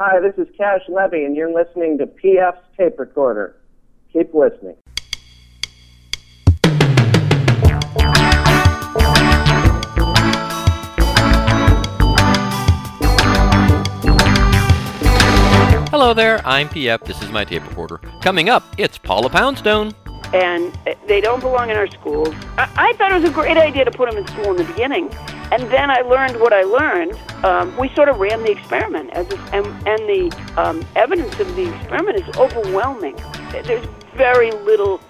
Hi, this is Cash Levy, and you're listening to PF's Tape Recorder. Keep listening. Hello there, I'm PF. This is my tape recorder. Coming up, it's Paula Poundstone. And they don't belong in our schools. I, I thought it was a great idea to put them in school in the beginning, and then I learned what I learned. Um, we sort of ran the experiment, as if, and, and the um, evidence of the experiment is overwhelming. There's very little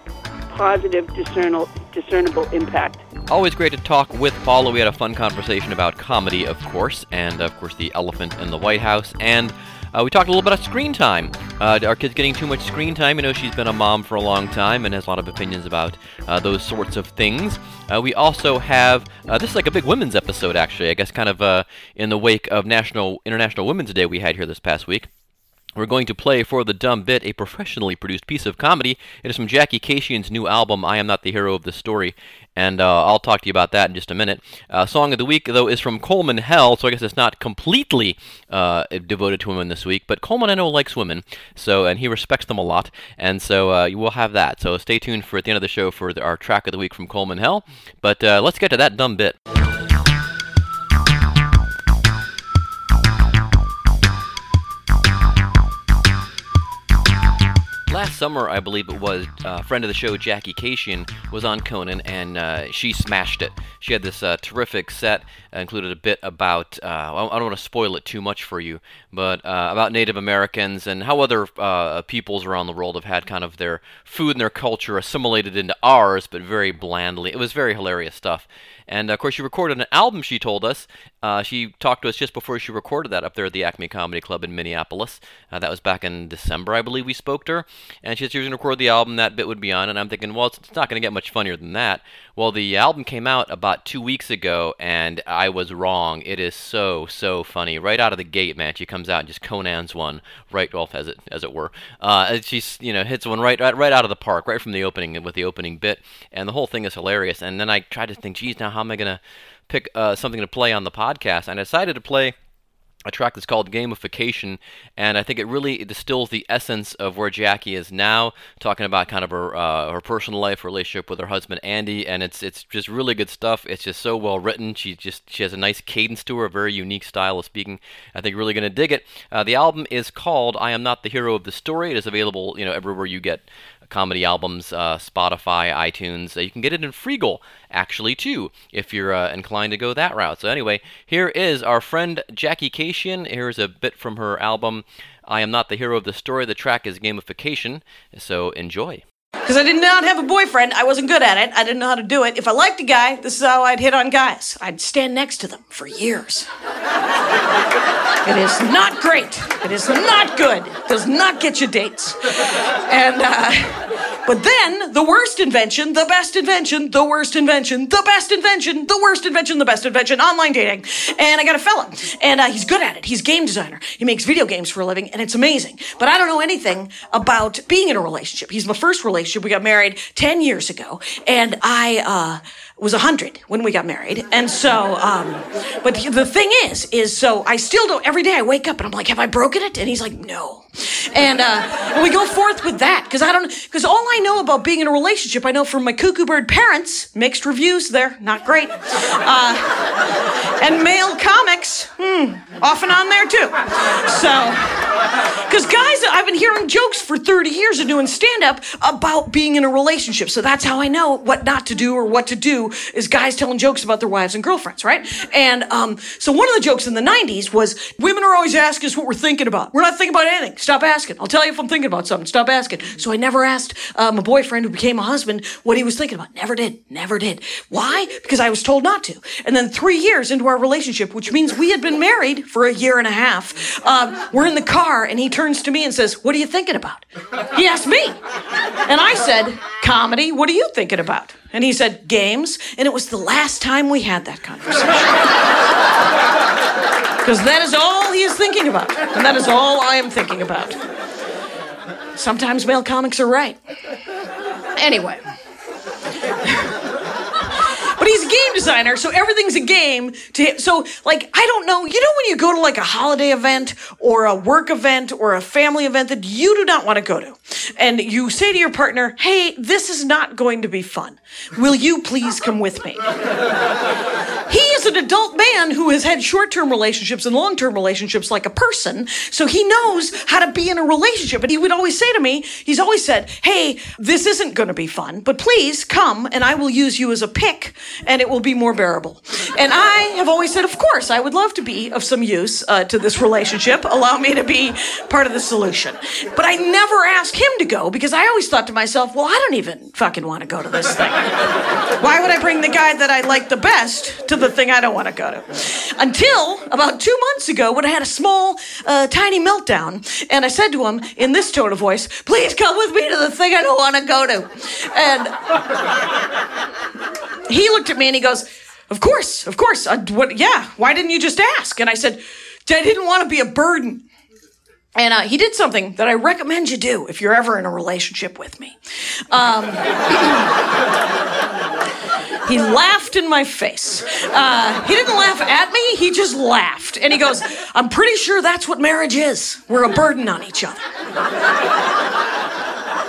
positive discernible, discernible impact. Always great to talk with Paula. We had a fun conversation about comedy, of course, and of course the elephant in the White House, and uh, we talked a little bit about screen time. Uh, our kids getting too much screen time. You know, she's been a mom for a long time and has a lot of opinions about uh, those sorts of things. Uh, we also have uh, this is like a big women's episode, actually. I guess kind of uh, in the wake of National International Women's Day we had here this past week. We're going to play for the dumb bit a professionally produced piece of comedy. It is from Jackie Kashian's new album, I Am Not the Hero of the Story, and uh, I'll talk to you about that in just a minute. Uh, song of the week, though, is from Coleman Hell, so I guess it's not completely uh, devoted to women this week, but Coleman I know likes women, so and he respects them a lot, and so uh, you will have that. So stay tuned for at the end of the show for the, our track of the week from Coleman Hell. But uh, let's get to that dumb bit. Last summer, I believe it was, uh, a friend of the show, Jackie Kashian, was on Conan, and uh, she smashed it. She had this uh, terrific set, uh, included a bit about, uh, I don't want to spoil it too much for you, but uh, about Native Americans and how other peoples around the world have had kind of their food and their culture assimilated into ours, but very blandly. It was very hilarious stuff. And of course, she recorded an album, she told us. Uh, she talked to us just before she recorded that up there at the Acme Comedy Club in Minneapolis. Uh, that was back in December, I believe we spoke to her. And she said she was going to record the album, that bit would be on. And I'm thinking, well, it's, it's not going to get much funnier than that. Well, the album came out about two weeks ago, and I was wrong. It is so, so funny. Right out of the gate, man, she comes out and just Conan's one, right off, as it, as it were. Uh, she's, you know, hits one right, right, right out of the park, right from the opening, with the opening bit. And the whole thing is hilarious. And then I tried to think, geez, now how am I going to pick uh, something to play on the podcast? And I decided to play a track that's called Gamification, and I think it really distills the essence of where Jackie is now, talking about kind of her uh, her personal life, relationship with her husband Andy, and it's it's just really good stuff. It's just so well written. She just she has a nice cadence to her, a very unique style of speaking. I think really going to dig it. Uh, the album is called I Am Not the Hero of the Story. It is available, you know, everywhere you get comedy albums, uh, Spotify, iTunes. Uh, you can get it in Freegal, actually, too, if you're uh, inclined to go that route. So, anyway, here is our friend Jackie Kashian. Here's a bit from her album, I Am Not the Hero of the Story. The track is Gamification, so enjoy. Because I did not have a boyfriend. I wasn't good at it. I didn't know how to do it. If I liked a guy, this is how I'd hit on guys. I'd stand next to them for years. it is not great. It is not good. It does not get you dates. And, uh, but then the worst invention, the best invention, the worst invention, the best invention, the worst invention, the best invention, online dating. And I got a fella, and uh, he's good at it. He's game designer. He makes video games for a living, and it's amazing. But I don't know anything about being in a relationship. He's my first relationship. We got married 10 years ago, and I, uh, was 100 when we got married. And so, um, but the thing is, is so I still don't, every day I wake up and I'm like, have I broken it? And he's like, no. And, uh, we go forth with that because I don't, because all I know about being in a relationship, I know from my cuckoo bird parents, mixed reviews there, not great. Uh, and male comics, hmm, off and on there too. So, because guys, I've been hearing jokes for 30 years and doing stand up about being in a relationship. So that's how I know what not to do or what to do is guys telling jokes about their wives and girlfriends, right? And um, so one of the jokes in the 90s was women are always asking us what we're thinking about. We're not thinking about anything. Stop asking. I'll tell you if I'm thinking about something. Stop asking. So I never asked my boyfriend who became a husband what he was thinking about. Never did. Never did. Why? Because I was told not to. And then three years into our relationship, which means we had been married for a year and a half, uh, we're in the car and he turns to me and says, What are you thinking about? He asked me. And I said, Comedy. What are you thinking about? And he said, Games. And it was the last time we had that conversation. Because that is all he is thinking about. And that is all I am thinking about. Sometimes male comics are right. Anyway. But he's a game designer, so everything's a game to him. So, like, I don't know. You know, when you go to like a holiday event or a work event or a family event that you do not want to go to, and you say to your partner, hey, this is not going to be fun. Will you please come with me? He an adult man who has had short term relationships and long term relationships like a person, so he knows how to be in a relationship. And he would always say to me, he's always said, Hey, this isn't going to be fun, but please come and I will use you as a pick and it will be more bearable. And I have always said, Of course, I would love to be of some use uh, to this relationship. Allow me to be part of the solution. But I never ask him to go because I always thought to myself, Well, I don't even fucking want to go to this thing. Why would I bring the guy that I like the best to the thing I don't want to go to? Until about two months ago when I had a small, uh, tiny meltdown and I said to him in this tone of voice, please come with me to the thing I don't want to go to. And he looked at me and he goes, of course, of course. Uh, what, yeah, why didn't you just ask? And I said, I didn't want to be a burden. And uh, he did something that I recommend you do if you're ever in a relationship with me. Um, he laughed in my face. Uh, he didn't laugh at me, he just laughed. And he goes, I'm pretty sure that's what marriage is. We're a burden on each other.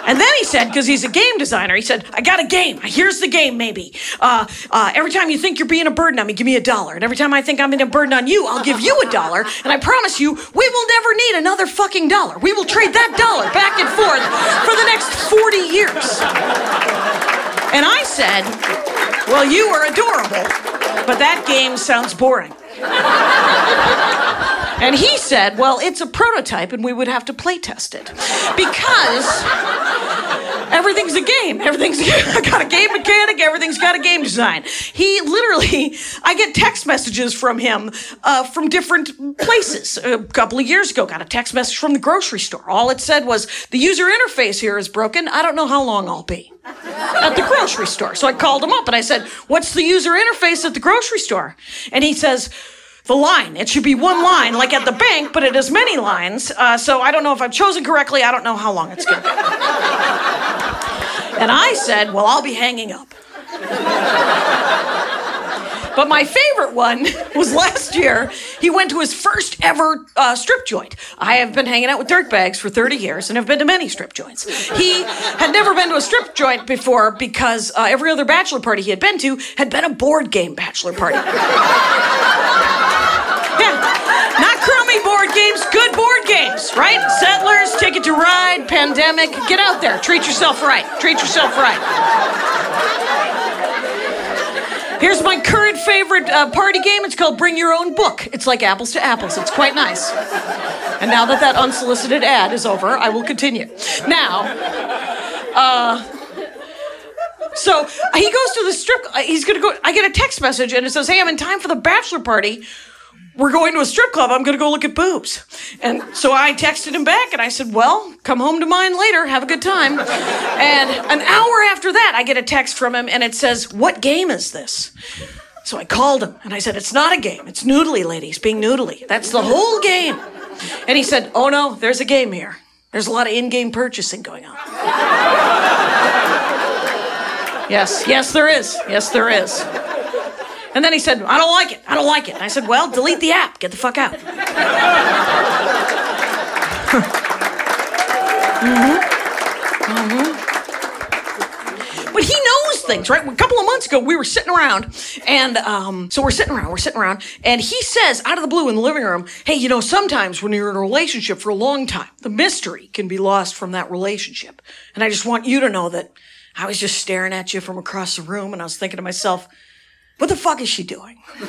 And then he said, because he's a game designer, he said, I got a game. Here's the game, maybe. Uh, uh, every time you think you're being a burden on me, give me a dollar. And every time I think I'm being a burden on you, I'll give you a dollar. And I promise you, we will never need another fucking dollar. We will trade that dollar back and forth for the next 40 years. And I said, Well, you are adorable, but that game sounds boring. And he said, Well, it's a prototype and we would have to play test it. Because everything's a game. Everything's got a game mechanic, everything's got a game design. He literally, I get text messages from him uh, from different places. A couple of years ago, got a text message from the grocery store. All it said was, The user interface here is broken. I don't know how long I'll be at the grocery store. So I called him up and I said, What's the user interface at the grocery store? And he says, the line. It should be one line, like at the bank, but it has many lines. Uh, so I don't know if I've chosen correctly. I don't know how long it's going to be. And I said, Well, I'll be hanging up. But my favorite one was last year. He went to his first ever uh, strip joint. I have been hanging out with dirtbags for 30 years and have been to many strip joints. He had never been to a strip joint before because uh, every other bachelor party he had been to had been a board game bachelor party. Not crummy board games, good board games, right? Settlers, Ticket to Ride, Pandemic. Get out there, treat yourself right. Treat yourself right. Here's my current favorite uh, party game. It's called Bring Your Own Book. It's like apples to apples. It's quite nice. And now that that unsolicited ad is over, I will continue. Now, uh, so he goes to the strip. uh, He's gonna go. I get a text message and it says, "Hey, I'm in time for the bachelor party. We're going to a strip club. I'm gonna go look at boobs." And so I texted him back and I said, "Well, come home to mine later. Have a good time." And an hour after that, I get a text from him and it says, "What game is this?" So I called him and I said, It's not a game. It's noodly, ladies, being noodly. That's the whole game. And he said, Oh no, there's a game here. There's a lot of in game purchasing going on. yes, yes, there is. Yes, there is. And then he said, I don't like it. I don't like it. And I said, Well, delete the app. Get the fuck out. But he knows things, right? A couple of months ago, we were sitting around, and um, so we're sitting around, we're sitting around, and he says out of the blue in the living room, "Hey, you know, sometimes when you're in a relationship for a long time, the mystery can be lost from that relationship." And I just want you to know that I was just staring at you from across the room, and I was thinking to myself, "What the fuck is she doing?"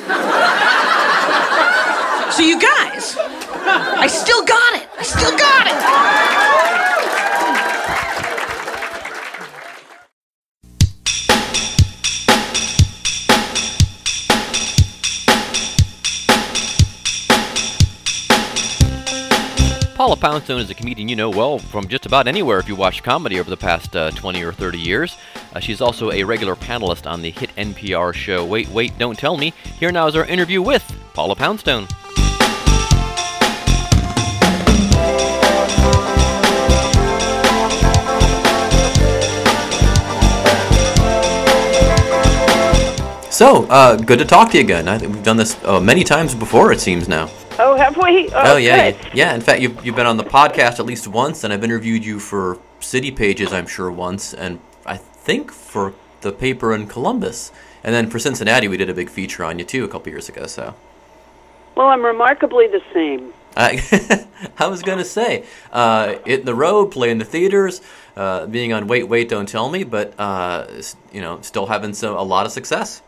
so you guys, I still got it. I still got it. Paula Poundstone is a comedian you know well from just about anywhere if you watch comedy over the past uh, 20 or 30 years. Uh, she's also a regular panelist on the hit NPR show Wait, Wait, Don't Tell Me. Here now is our interview with Paula Poundstone. So, uh, good to talk to you again. I think we've done this uh, many times before, it seems now. Oh, have we? Oh, yeah, good. yeah. In fact, you've, you've been on the podcast at least once, and I've interviewed you for City Pages, I'm sure, once, and I think for the paper in Columbus. And then for Cincinnati, we did a big feature on you, too, a couple years ago, so. Well, I'm remarkably the same. I, I was going to say, uh, hitting the road, playing the theaters, uh, being on Wait, Wait, Don't Tell Me, but, uh, you know, still having so, a lot of success.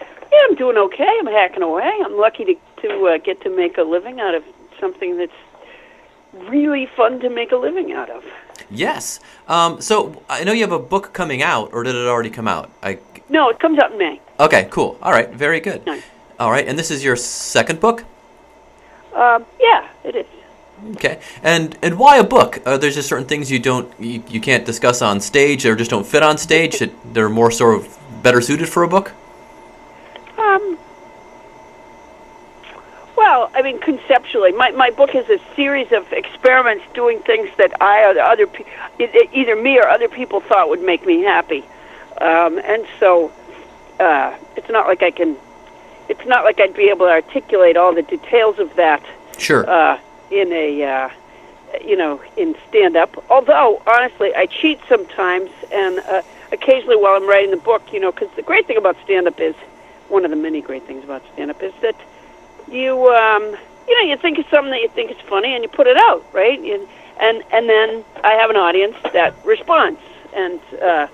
Yeah, I'm doing okay. I'm hacking away. I'm lucky to to uh, get to make a living out of something that's really fun to make a living out of. Yes. Um, so I know you have a book coming out, or did it already come out? I No, it comes out in May. okay, cool. All right, very good. Nice. All right, and this is your second book. Um, yeah, it is. Okay, and and why a book? Uh, there's just certain things you don't you, you can't discuss on stage, or just don't fit on stage. That they're more sort of better suited for a book. Um, well, I mean, conceptually, my my book is a series of experiments doing things that I or other pe- either me or other people thought would make me happy, um, and so uh, it's not like I can. It's not like I'd be able to articulate all the details of that Sure. uh, in a uh, you know in stand up. Although honestly, I cheat sometimes, and uh, occasionally while I'm writing the book, you know, because the great thing about stand up is one of the many great things about stand up is that you um, you know you think of something that you think is funny and you put it out, right? And and and then I have an audience that responds, and uh,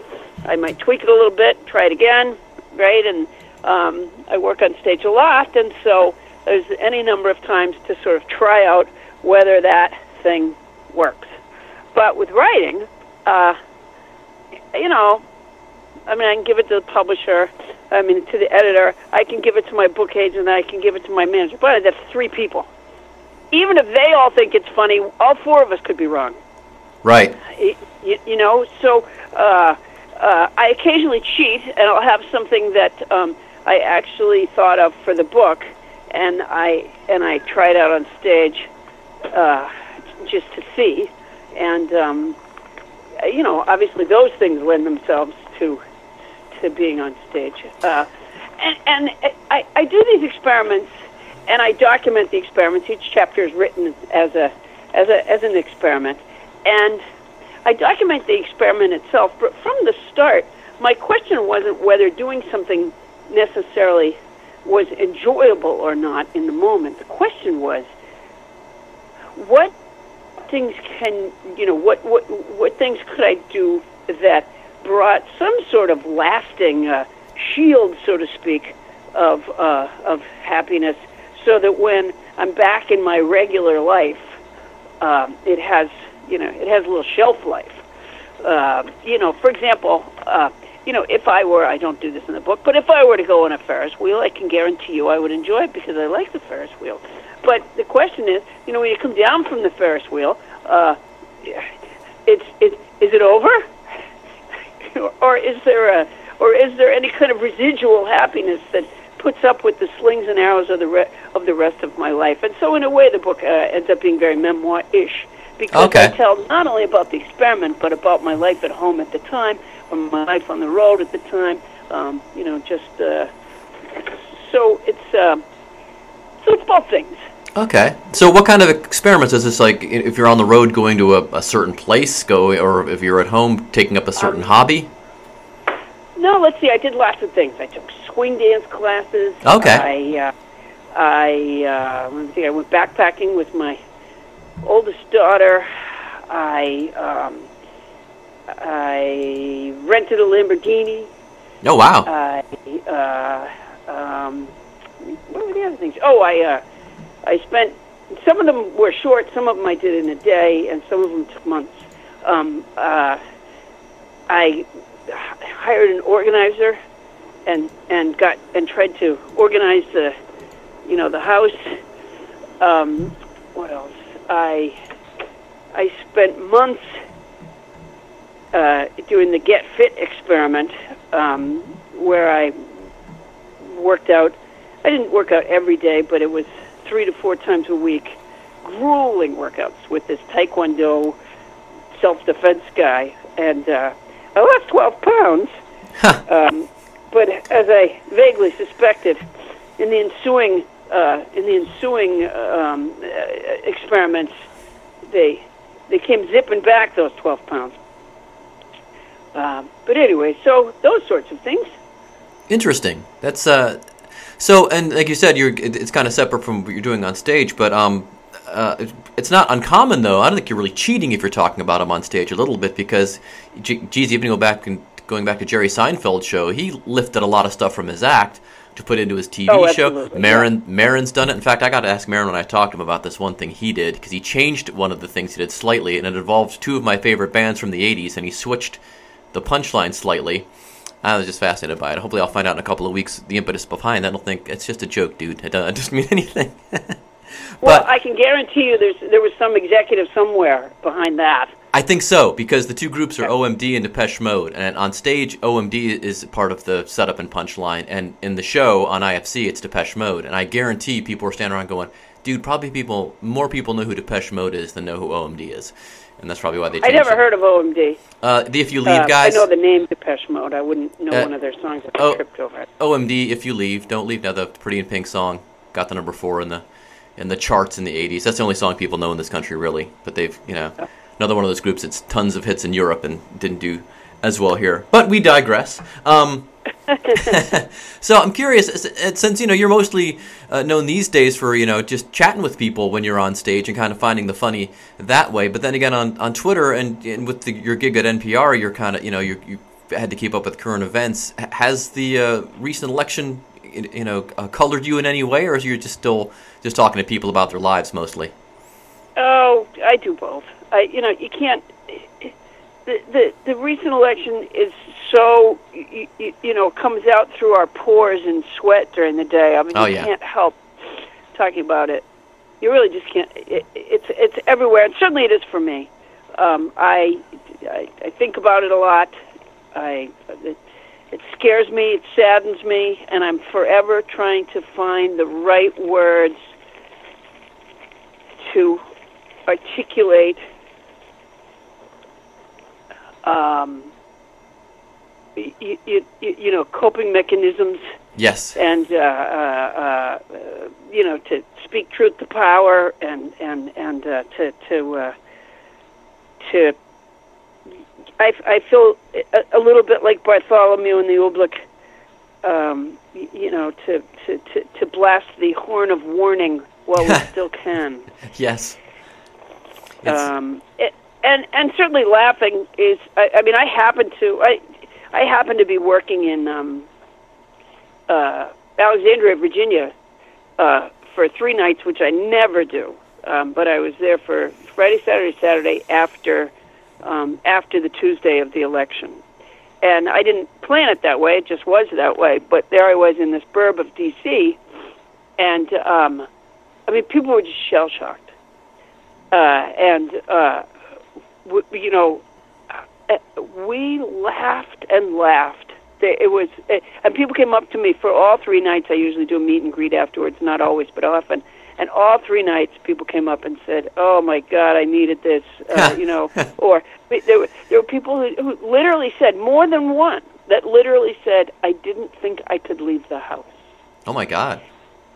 I might tweak it a little bit, try it again, right? And um, I work on stage a lot, and so there's any number of times to sort of try out whether that thing works. But with writing, uh, you know, I mean, I can give it to the publisher, I mean, to the editor, I can give it to my book agent, I can give it to my manager. But that's three people. Even if they all think it's funny, all four of us could be wrong. right. You, you know, so uh, uh, I occasionally cheat, and I'll have something that um, I actually thought of for the book, and I and I try it out on stage uh, just to see, and um, you know, obviously those things lend themselves to to being on stage, uh, and and I, I do these experiments, and I document the experiments. Each chapter is written as a as a as an experiment, and I document the experiment itself, but from the start, my question wasn't whether doing something necessarily was enjoyable or not in the moment. The question was, what things can you know what what what things could I do that brought some sort of lasting uh, shield, so to speak, of uh, of happiness, so that when I'm back in my regular life, um, it has you know it has a little shelf life. Uh, you know, for example, uh, you know, if I were, I don't do this in the book, but if I were to go on a Ferris wheel, I can guarantee you I would enjoy it because I like the Ferris wheel. But the question is, you know, when you come down from the Ferris wheel, uh, it's it is it over, or is there a or is there any kind of residual happiness that puts up with the slings and arrows of the re- of the rest of my life? And so, in a way, the book uh, ends up being very memoir-ish because Okay. I tell not only about the experiment but about my life at home at the time, or my life on the road at the time. Um, you know, just uh, so it's um, so it's both things. Okay. So what kind of experiments is this like? If you're on the road going to a, a certain place, go, or if you're at home taking up a certain Um, hobby? No, let's see. I did lots of things. I took swing dance classes. Okay. I uh, I uh, let me see. I went backpacking with my oldest daughter. I um, I rented a Lamborghini. Oh wow. I uh, um, what were the other things? Oh, I uh, I spent some of them were short. Some of them I did in a day, and some of them took months. Um, uh, I hired an organizer and and got and tried to organize the you know the house. Um, what else? I I spent months uh, doing the Get Fit experiment, um, where I worked out. I didn't work out every day, but it was three to four times a week, grueling workouts with this Taekwondo self-defense guy, and uh, I lost 12 pounds. Huh. Um, but as I vaguely suspected, in the ensuing uh, in the ensuing um, uh, experiments, they they came zipping back those 12 pounds. Um, but anyway, so those sorts of things. Interesting. That's uh, so, and like you said, you're it's kind of separate from what you're doing on stage, but um, uh, it's not uncommon though. I don't think you're really cheating if you're talking about him on stage a little bit because, geez, even go back and going back to Jerry Seinfeld's show, he lifted a lot of stuff from his act to put into his TV Oh, show. Marin yeah. Marin's done it. In fact, I got to ask Marin when I talked to him about this one thing he did because he changed one of the things he did slightly, and it involved two of my favorite bands from the '80s, and he switched the punchline slightly. I was just fascinated by it. Hopefully, I'll find out in a couple of weeks the impetus behind that. I'll think it's just a joke, dude. It doesn't, mean anything. Well, I can guarantee you, there's there was some executive somewhere behind that. I think so because the two groups are OMD and Depeche Mode, and on stage OMD is part of the setup and punchline, and in the show on IFC it's Depeche Mode, and I guarantee people are standing around going, "Dude, probably people more people know who Depeche Mode is than know who OMD is," and that's probably why they. I never it. heard of OMD. Uh, the If You Leave, Uh, guys. I know the name Depeche Mode. I wouldn't know Uh, one of their songs if oh. I tripped over it. OMD, If You Leave, Don't Leave. Now the Pretty in Pink song got the number four in the in the charts in the '80s. That's the only song people know in this country, really. But they've, you know, another one of those groups that's tons of hits in Europe and didn't do as well here. But we digress. Um, so I'm curious, since you know you're mostly uh, known these days for you know just chatting with people when you're on stage and kind of finding the funny that way. But then again, on, on Twitter and, and with the, your gig at NPR, you're kind of you know you you had to keep up with current events. Has the uh, recent election you know uh, colored you in any way, or is you just still just talking to people about their lives mostly? Oh, I do both. I, you know, you can't. The the the recent election is so you, you, you know comes out through our pores and sweat during the day. I mean, Oh, you yeah. can't help talking about it. You really just can't. It, it's it's everywhere, and certainly it is for me. Um, I, I I think about it a lot. I it, it scares me, it saddens me, and I'm forever trying to find the right words to articulate um, you, you, you know coping mechanisms Yes. and uh, uh, uh, you know to speak truth to power and and and uh, to to uh, to I, I feel a, a little bit like Bartholomew in the Oobleck um, you know to, to, to, to blast the horn of warning while we still can Yes. It's- um, it, and and certainly laughing is. I, I mean, I happen to I I happen to be working in um, uh, Alexandria, Virginia, uh, for three nights, which I never do. Um, but I was there for Friday, Saturday, Saturday after um, after the Tuesday of the election, and I didn't plan it that way. It just was that way. But there I was in this burb of D.C., and um, I mean, people were just shell shocked uh, and uh, you know, uh, we laughed and laughed. They- It was, uh, and people came up to me for all three nights. I usually do a meet and greet afterwards, not always, but often. And all three nights, people came up and said, "Oh my God, I needed this," uh, you know, or there were there were people who, who literally said more than one that literally said, "I didn't think I could leave the house." Oh my God.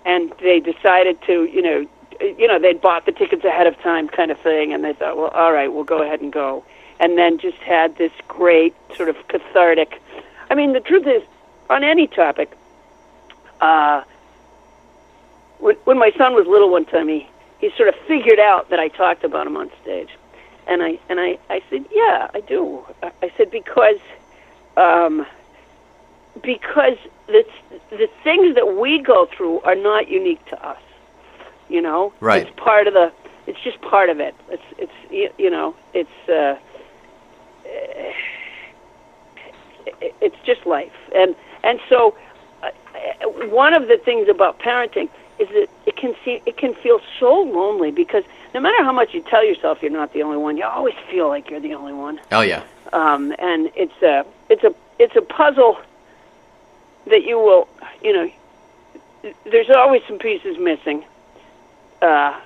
and they decided to, you know, you know, they'd bought the tickets ahead of time, kind of thing, and they thought, well, all right, we'll go ahead and go, and then just had this great sort of cathartic. I mean, the truth is, on any topic, uh, when when my son was little, one time he he sort of figured out that I talked about him on stage, and I and I I said, yeah, I do. I said because. Um, because the the things that we go through are not unique to us. You know, Right. It's part of the. It's just part of it. It's it's you know it's uh, it's just life, and and so uh, uh, one of the things about parenting is that it can see it can feel so lonely because no matter how much you tell yourself you're not the only one, you always feel like you're the only one Oh yeah. um, and it's a it's a it's a puzzle that you will you know there's always some pieces missing uh,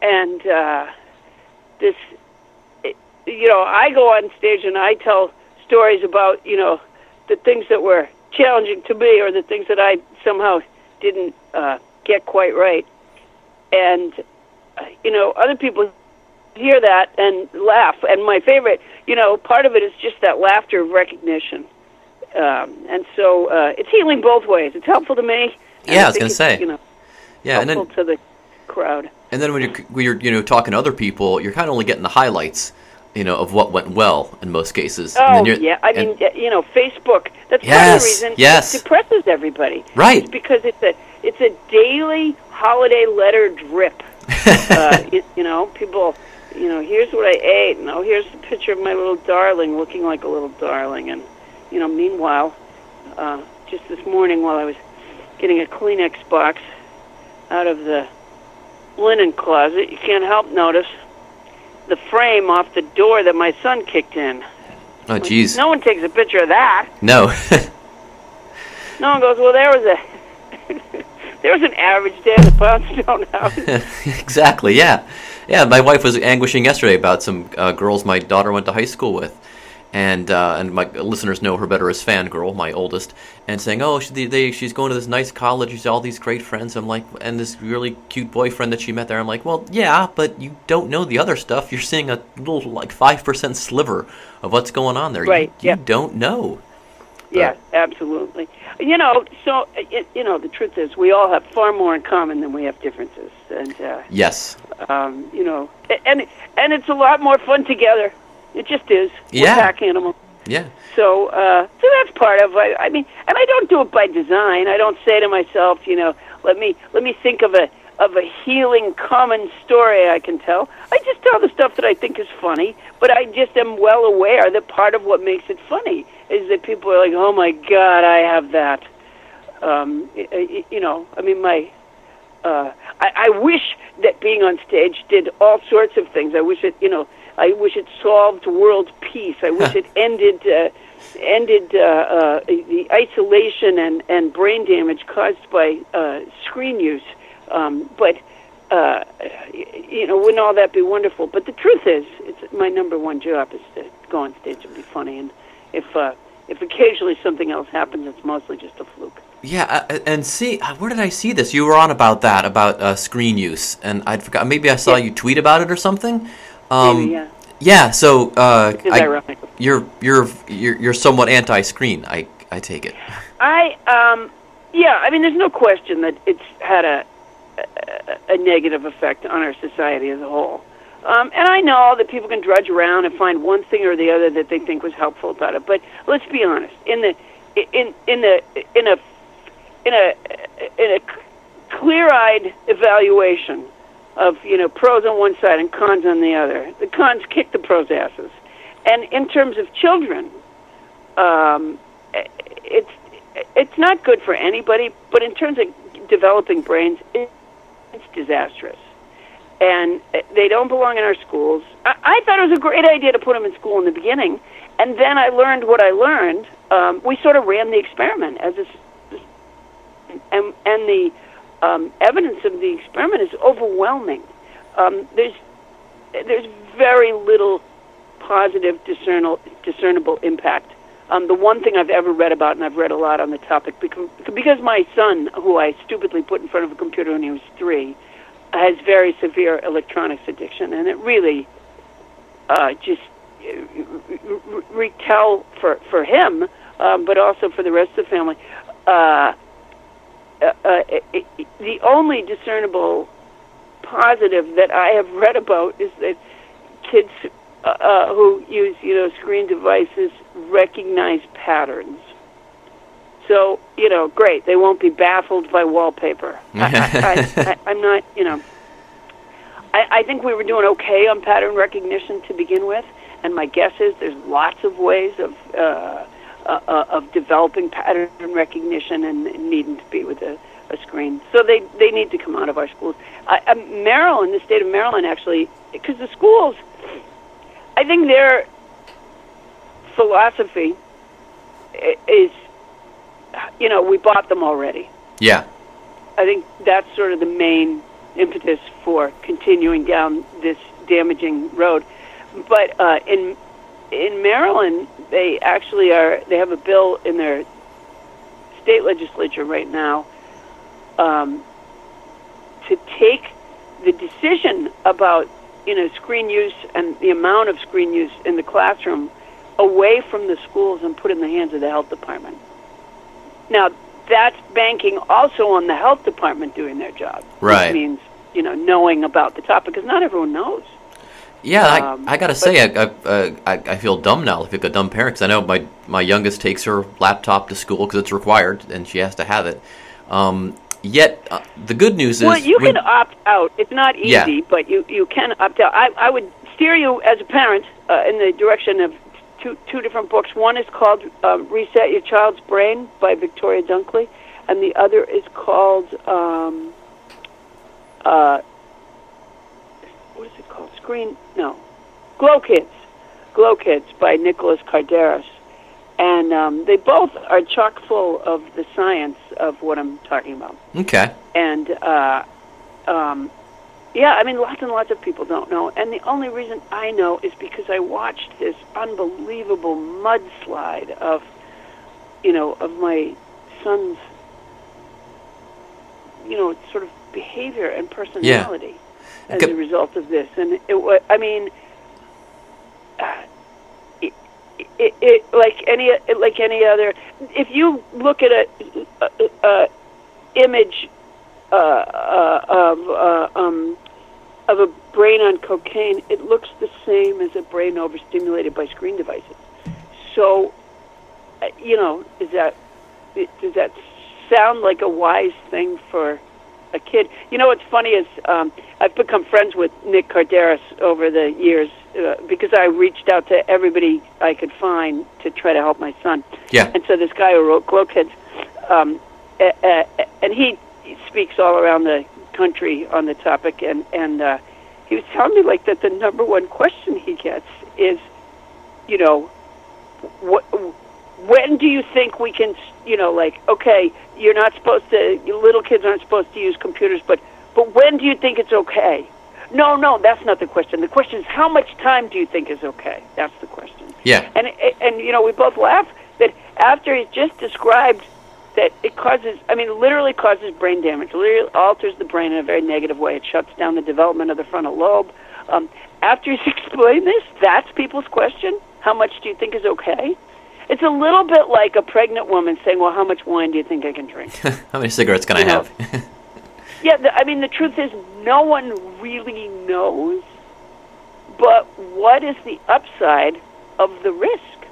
and uh, this you know I go on stage and I tell stories about you know the things that were challenging to me, or the things that I somehow didn't uh, get quite right. And uh, you know, other people hear that and laugh. And my favorite, you know, part of it is just that laughter of recognition. Um, and so uh, it's healing both ways. It's helpful to me. Yeah, I was gonna say. you know, Yeah, and then to the crowd. and then when you're when you're you know talking to other people, you're kind of only getting the highlights, you know, of what went well in most cases. and Oh yeah, I mean, you know, Facebook. That's part of the reason yes. it depresses everybody. Right. It's because it's a it's a daily holiday letter drip. uh, it, you know, people. You know, here's what I ate, and oh, here's the picture of my little darling looking like a little darling, and you know, meanwhile, uh, just this morning while I was getting a Kleenex box out of the linen closet, you can't help notice the frame off the door that my son kicked in. oh jeez, No one takes a picture of that. no. No one goes, well, there was a there was an average day at the Poundstone house. exactly. Yeah, yeah. My wife was anguishing yesterday about some uh, girls my daughter went to high school with, and uh, and my listeners know her better as Fangirl, my oldest, and saying, "Oh, she, they, she's going to this nice college. She's all these great friends." I'm like, and this really cute boyfriend that she met there. I'm like, well, yeah, but you don't know the other stuff. You're seeing a little like five percent sliver of what's going on there. Right, You, you don't know. yeah, absolutely. You know, so it, you know, the truth is, we all have far more in common than we have differences, and uh, Yes. um, you know, and and it's a lot more fun together. It just is. We're Yeah. pack animals. Yeah. So, uh, so that's part of. I, I mean, and I don't do it by design. I don't say to myself, you know, let me let me think of a of a healing common story I can tell. I just tell the stuff that I think is funny, but I just am well aware that part of what makes it funny is that people are like, oh my god, I have that. Um, you know, I mean, my uh, I, I wish that being on stage did all sorts of things. I wish it, you know, I wish it solved world peace. I wish it ended uh, ended uh, uh, the isolation and, and brain damage caused by uh, screen use. Um, but uh, you know, wouldn't all that be wonderful? But the truth is, it's my number one job is to go on stage and be funny. And if uh, if occasionally something else happens, it's mostly just a fluke. Yeah, uh, and see, uh, where did I see this? You were on about that, about uh, screen use, and I'd forgot. Maybe I saw Yeah. you tweet about it or something. Um, yeah. Yeah. So uh, I- you're you're you're you're somewhat anti-screen. I I take it. I um yeah, I mean there's no question that it's had a a, a negative effect on our society as a whole. Um, and I know that people can drudge around and find one thing or the other that they think was helpful about it. But let's be honest. In the in in the in a in a in a clear-eyed evaluation of you know pros on one side and cons on the other, the cons kick the pros' asses. And in terms of children, um, it's it's not good for anybody. But in terms of developing brains, it's disastrous, and they don't belong in our schools. I, I thought it was a great idea to put them in school in the beginning, and then I learned what I learned. Um, we sort of ran the experiment as a, and and the um, evidence of the experiment is overwhelming. Um, there's there's very little positive discernible discernible impact. Um, the one thing I've ever read about, and I've read a lot on the topic, because, because my son, who I stupidly put in front of a computer when he was three, has very severe electronics addiction, and it really uh, just uh, retell for for him, um, but also for the rest of the family. Uh, uh, uh, it, it, the only discernible positive that I have read about is that kids uh, uh, who use you know screen devices recognize patterns. So you know, great. They won't be baffled by wallpaper. I, I'm not. You know, I, I think we were doing okay on pattern recognition to begin with, and my guess is there's lots of ways of uh, uh, uh, of developing pattern recognition and, and needing to be with a, a screen. So they they need to come out of our schools. Uh, Maryland, the state of Maryland, actually, because the schools, I think their philosophy is, you know, we bought them already. Yeah. I think that's sort of the main impetus for continuing down this damaging road. But uh, in in Maryland, they actually are. They have a bill in their state legislature right now um, to take the decision about you know screen use and the amount of screen use in the classroom away from the schools and put it in the hands of the health department. Now that's banking also on the health department doing their job. Right. Which means you know knowing about the topic because not everyone knows. Yeah, Um, I, I gotta say, I, I, uh, I, feel dumb now. I feel like a dumb parent 'cause I know my my youngest takes her laptop to school because it's required and she has to have it. Um, yet uh, the good news is Well, you when- can opt out. It's not easy, Yeah. but you you can opt out. I I would steer you as a parent uh, in the direction of two two different books. One is called um, "Reset Your Child's Brain" by Victoria Dunckley, and the other is called um, uh, what is it called? Screen no, Glow Kids, Glow Kids by Nicholas Kardaras. And um, they both are chock full of the science of what I'm talking about okay, and uh, um, yeah, I mean, lots and lots of people don't know, and the only reason I know is because I watched this unbelievable mudslide of, you know, of my son's, you know, sort of behavior and personality as a result of this, and it was, I mean. Uh, it, it, it like any like any other. If you look at a, a, a image uh, uh, of uh, um, of a brain on cocaine, it looks the same as a brain overstimulated by screen devices. So, uh, you know, is that does that sound like a wise thing for a kid? You know, what's funny is um, I've become friends with Nick Kardaras over the years uh, because I reached out to everybody I could find to try to help my son. yeah, And so this guy who wrote Glow Kids, um, uh, uh, and he speaks all around the country on the topic, and and uh, he was telling me like that the number one question he gets is, you know, what when do you think we can, you know, like okay, you're not supposed to, little kids aren't supposed to use computers, but but when do you think it's okay? No, no, that's not the question. The question is how much time do you think is okay? That's the question. yeah, And and you know we both laugh that after he just described that it causes I mean literally causes brain damage, literally alters the brain in a very negative way. It shuts down the development of the frontal lobe. Um, after he's explained this, that's people's question. How much do you think is okay? It's a little bit like a pregnant woman saying, "Well, how much wine do you think I can drink?" How many cigarettes can I know. have? Yeah, the, I mean, the truth is, no one really knows. But what is the upside of the risk?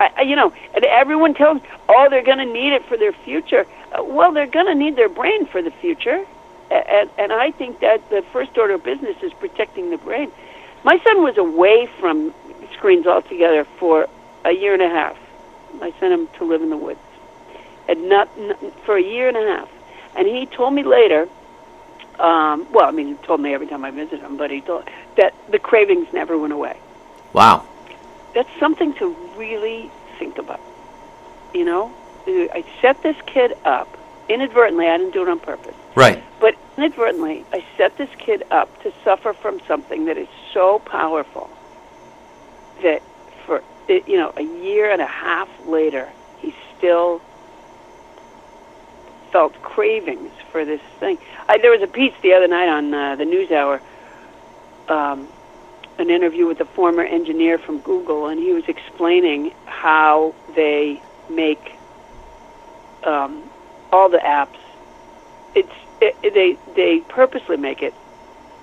I, I, you know, and everyone tells, oh, they're going to need it for their future. Uh, well, they're going to need their brain for the future, and and I think that the first order of business is protecting the brain. My son was away from screens altogether for a year and a half. I sent him to live in the woods, and not, n for a year and a half. And he told me later, um, well, I mean, he told me every time I visited him, but he told that the cravings never went away. wow. That's something to really think about. You know, I set this kid up inadvertently. I didn't do it on purpose. Right. But inadvertently, I set this kid up to suffer from something that is so powerful that it- you know a year and a half later, he still felt cravings for this thing. I, there was a piece the other night on uh, the NewsHour, um, an interview with a former engineer from Google, and he was explaining how they make um, all the apps it's it, they they purposely make it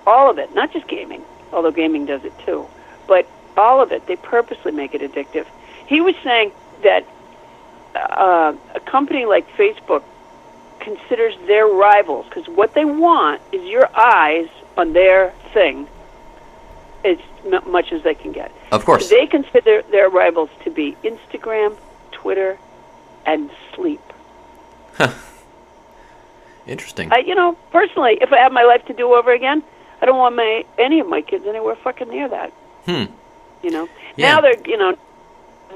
all of it, not just gaming, although gaming does it too, but all of it. They purposely make it addictive. He was saying that uh, a company like Facebook considers their rivals because what they want is your eyes on their thing as m- much as they can get. Of course. They consider their rivals to be Instagram, Twitter, and sleep. Interesting. I, you know, personally, if I had my life to do over again, I don't want my any of my kids anywhere fucking near that. Hmm. You know. Yeah. Now they're, you know,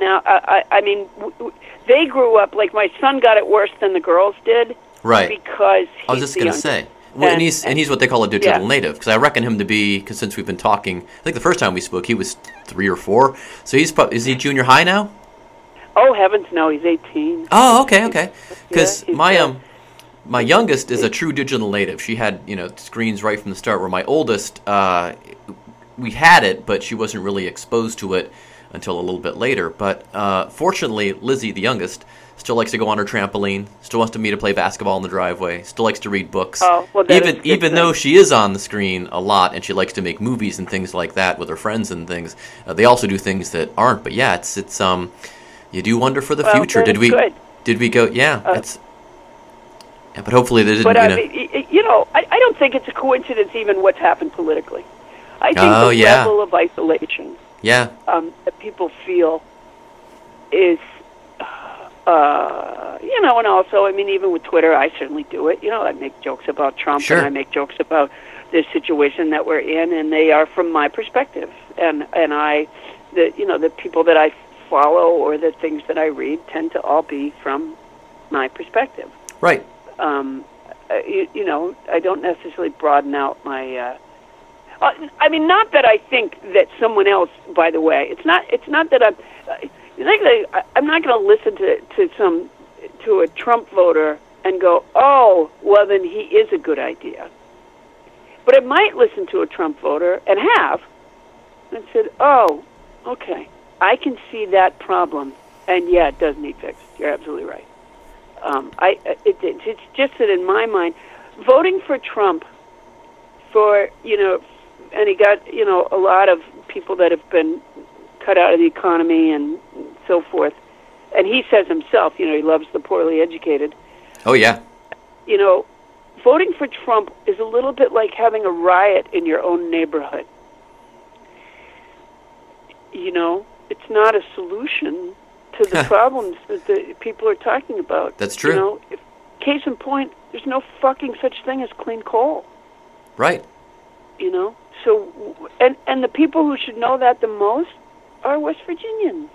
now I, I, I mean, w- w- they grew up like my son got it worse than the girls did Right. because I was just gonna youngest. say. Well, and And- he's and he's what they call a digital yeah. native because I reckon him to be because since we've been talking, I think the first time we spoke he was three or four. So he's probably is he junior high now? Oh heavens, no, he's 18. Oh, okay, okay. Because Yeah, my um, my youngest is a true digital native. She had you know screens right from the start. Where my oldest, uh, we had it, but she wasn't really exposed to it until a little bit later. But uh, fortunately, Lizzie, the youngest, still likes to go on her trampoline. Still wants to me to play basketball in the driveway. Still likes to read books. Oh, well, even even thing. though she is on the screen a lot and she likes to make movies and things like that with her friends and things, uh, they also do things that aren't. But yeah, it's it's um, you do wonder for the Well, future. Did we? good. Did we go? Yeah, Uh, it's. Yeah, but hopefully they didn't. But you know, you know, I, I don't think it's a coincidence even what's happened politically. I think Oh, the yeah. level of isolation yeah, um, that people feel is, uh, you know, and also, I mean, even with Twitter, I certainly do it. You know, I make jokes about Trump Sure. and I make jokes about the situation that we're in, and they are from my perspective. And and I, the you know, the people that I follow or the things that I read tend to all be from my perspective right. um, uh, you, you know, I don't necessarily broaden out my. Uh, uh, I mean, not that I think that someone else. By the way, it's not. It's not that I'm. Uh, I'm not going to listen to to some to a Trump voter and go, oh, well, then he is a good idea. But I might listen to a Trump voter and have, and said, oh, okay, I can see that problem, and yeah, it does need fixed. You're absolutely right. Um, I it, it, it's just that in my mind, voting for Trump, for you know, and he got you know a lot of people that have been cut out of the economy and so forth, and he says himself, you know, he loves the poorly educated. Oh yeah. You know, voting for Trump is a little bit like having a riot in your own neighborhood. You know, it's not a solution to the problems that the people are talking about. That's true. You know, if, case in point, there's no fucking such thing as clean coal. Right. You know, so and and the people who should know that the most are West Virginians.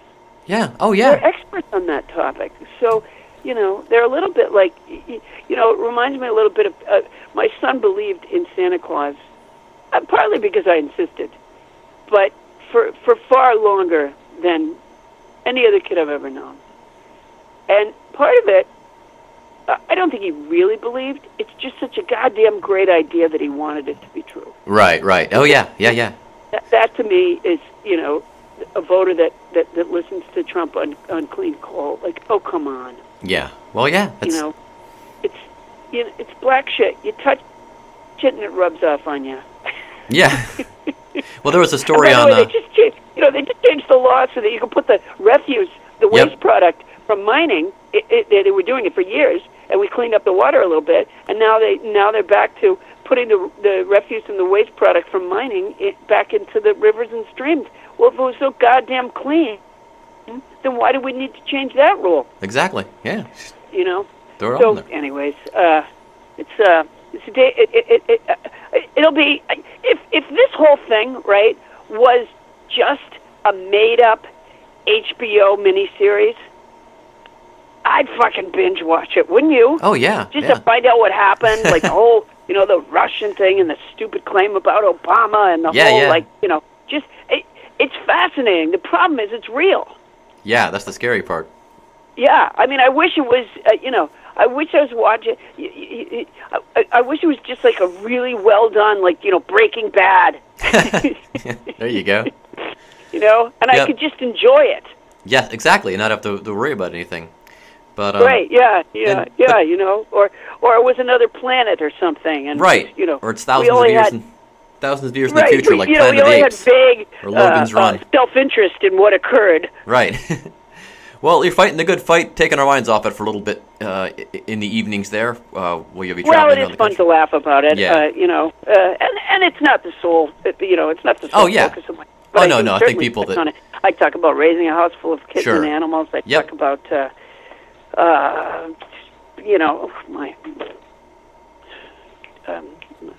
Yeah. Oh yeah. They're experts on that topic. So, you know, they're a little bit like, you know, it reminds me a little bit of uh, my son believed in Santa Claus, uh, partly because I insisted, but for for far longer than any other kid I've ever known. And part of it, I don't think he really believed. It's just such a goddamn great idea that he wanted it to be true. Right. Right. Oh yeah. Yeah. Yeah. That, that to me is, you know, a voter that, that, that listens to Trump on, on clean coal. Like, oh, come on. Yeah. Well, yeah. That's, you know, it's you know, it's black shit. You touch it and it rubs off on you. Yeah. well, there was a story the on. way, Uh, they just changed, you know, they just changed the law so that you can put the refuse, the Yep. waste product from mining. It, it, they were doing it for years, and we cleaned up the water a little bit, and now they now they're back to putting the the refuse and the waste product from mining it, back into the rivers and streams. Well, if it was so goddamn clean, then why do we need to change that rule? exactly. Yeah. You know. Throw it so, there. anyways, uh, it's uh, it's a day. It, it, it, it, uh, it'll be if if this whole thing right was just a made up HBO miniseries, I'd fucking binge watch it, wouldn't you? Oh yeah. just yeah. to find out what happened, like the whole, you know, the Russian thing and the stupid claim about Obama and the Yeah, whole, yeah. like, you know, just it, it's fascinating. The problem is it's real. yeah. That's the scary part. Yeah, I mean, I wish it was, uh, you know, I wish I was watching. I wish it was just like a really well done, like you know, Breaking Bad. there you go. you know, and I could just enjoy it. Yeah. Exactly. And not have to, to worry about anything. But um, right? Yeah, yeah, and- yeah. but- you know, or or it was another planet or something, and Right. you know, Or it's thousands of years. had, in, thousands of years in the future, we, like you know, Planet we of the only Apes. had vague or Logan's uh, Run. uh, self-interest in what occurred. Right. well, you're fighting the good fight, taking our minds off it for a little bit uh, in the evenings there. Uh, will you be Well, traveling it around is fun to laugh about it. Yeah. Uh, you know, uh, and and it's not the sole. You know, it's not the sole Oh, yeah. focus of my. Oh, But I no, no, I think people that- I talk about raising a house full of kids Sure. and animals. I Yep. talk about, uh, uh, you know, my. Um,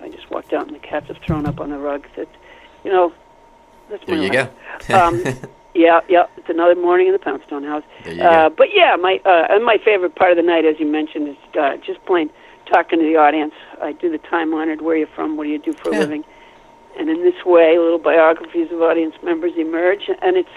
I just walked out and the cats have thrown up on the rug. That, you know, that's There my you life. go. um, yeah, yeah. It's another morning in the Poundstone house. There you uh, go. But yeah, my uh, and my favorite part of the night, as you mentioned, is uh, just plain talking to the audience. I do the time honored "Where you from? What do you do for a living?" And in this way, little biographies of audience members emerge, and it's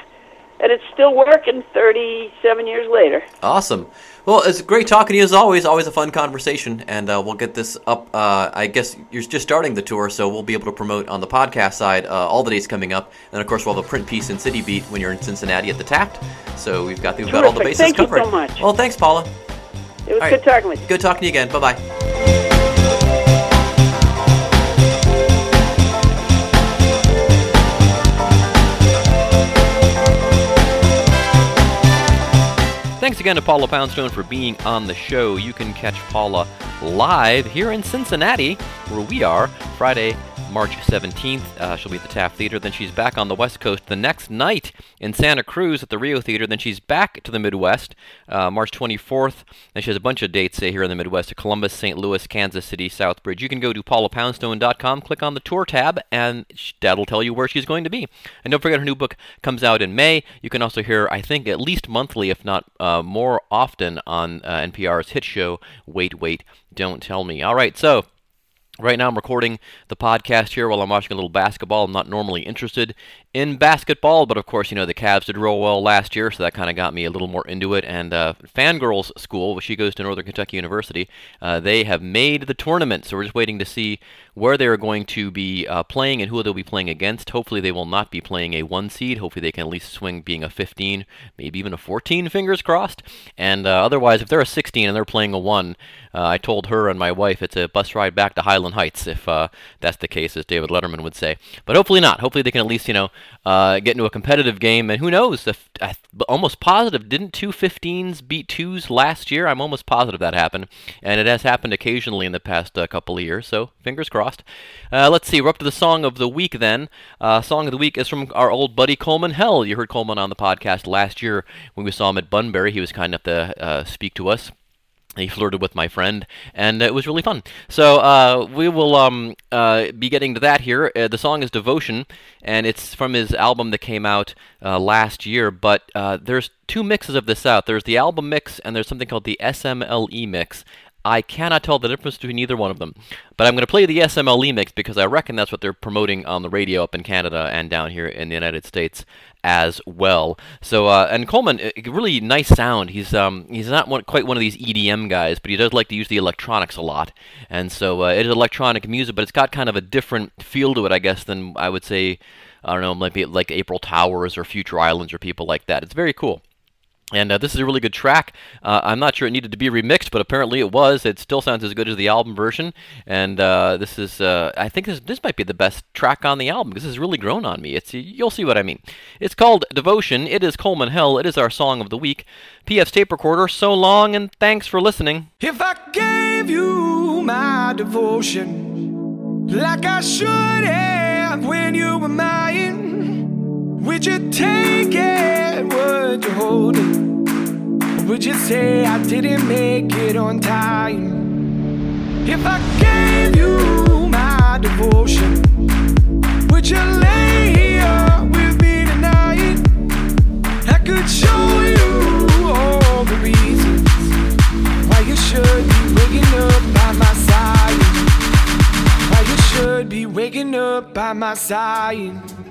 and it's still working 37 years later. Awesome. Well, it's great talking to you as always. Always a fun conversation, and uh, we'll get this up. Uh, I guess you're just starting the tour, so we'll be able to promote on the podcast side uh, all the dates coming up, and of course we'll have a print piece in City Beat when you're in Cincinnati at the Taft. So we've got we've got all the bases Thank covered. you so much. Well, thanks, Paula. It was good talking with you. Good talking to you again. Bye bye. Thanks again to Paula Poundstone for being on the show. You can catch Paula live here in Cincinnati, where we are, Friday, March 17th. Uh, she'll be at the Taft Theater. Then she's back on the West Coast the next night in Santa Cruz at the Rio Theater. Then she's back to the Midwest, uh, March 24th. Then she has a bunch of dates uh, here in the Midwest Columbus, St. Louis, Kansas City, Southbridge. You can go to paulapoundstone.com, click on the tour tab, and that'll tell you where she's going to be. And don't forget her new book comes out in May. You can also hear, I think, at least monthly, if not uh, more often, on uh, NPR's hit show, Wait, Wait, Don't Tell Me. All right, so. Right now, I'm recording the podcast here while I'm watching a little basketball. I'm not normally interested in basketball, but of course, you know, the Cavs did real well last year, so that kind of got me a little more into it. And uh, Fangirls School, she goes to Northern Kentucky University, uh, they have made the tournament, so we're just waiting to see where they're going to be uh, playing and who they'll be playing against. Hopefully, they will not be playing a one seed. Hopefully, they can at least swing being a 15, maybe even a 14, fingers crossed. And uh, otherwise, if they're a 16 and they're playing a one, uh, I told her and my wife it's a bus ride back to Highland Heights if uh, that's the case, as David Letterman would say. But hopefully not. Hopefully they can at least, you know, uh, get into a competitive game. And who knows? If, almost positive, didn't two 15s beat twos last year? I'm almost positive that happened. And it has happened occasionally in the past uh, couple of years, so fingers crossed. Uh, let's see, we're up to the song of the week then. Uh, song of the week is from our old buddy Coleman Hell. You heard Coleman on the podcast last year when we saw him at Bunbury. He was kind enough to uh, speak to us he flirted with my friend, and it was really fun. So uh, we will um, uh, be getting to that here. Uh, the song is "Devotion," and it's from his album that came out uh, last year. But uh, there's two mixes of this out. There's the album mix, and there's something called the SMLE mix. I cannot tell the difference between either one of them. But I'm going to play the SMLE mix because I reckon that's what they're promoting on the radio up in Canada and down here in the United States as well. So uh, and Coleman, uh, really nice sound. He's um he's not one, quite one of these EDM guys, but he does like to use the electronics a lot. And so uh, it is electronic music, but it's got kind of a different feel to it, I guess, than I would say. I don't know, maybe like April Towers or Future Islands or people like that. It's very cool. And uh, this is a really good track. Uh, I'm not sure it needed to be remixed, but apparently it was. It still sounds as good as the album version. And uh, this is, uh, I think this this might be the best track on the album because this has really grown on me. It's you'll see what I mean. It's called Devotion. It is Coleman Hell. It is our song of the week. PF's tape recorder. So long, and thanks for listening. If I gave you my devotion like I should have when you were mine, would you take it? Would you hold it? Would you say I didn't make it on time? If I gave you my devotion, would you lay here with me tonight? I could show you all the reasons why you should be waking up by my side. Why you should be waking up by my side.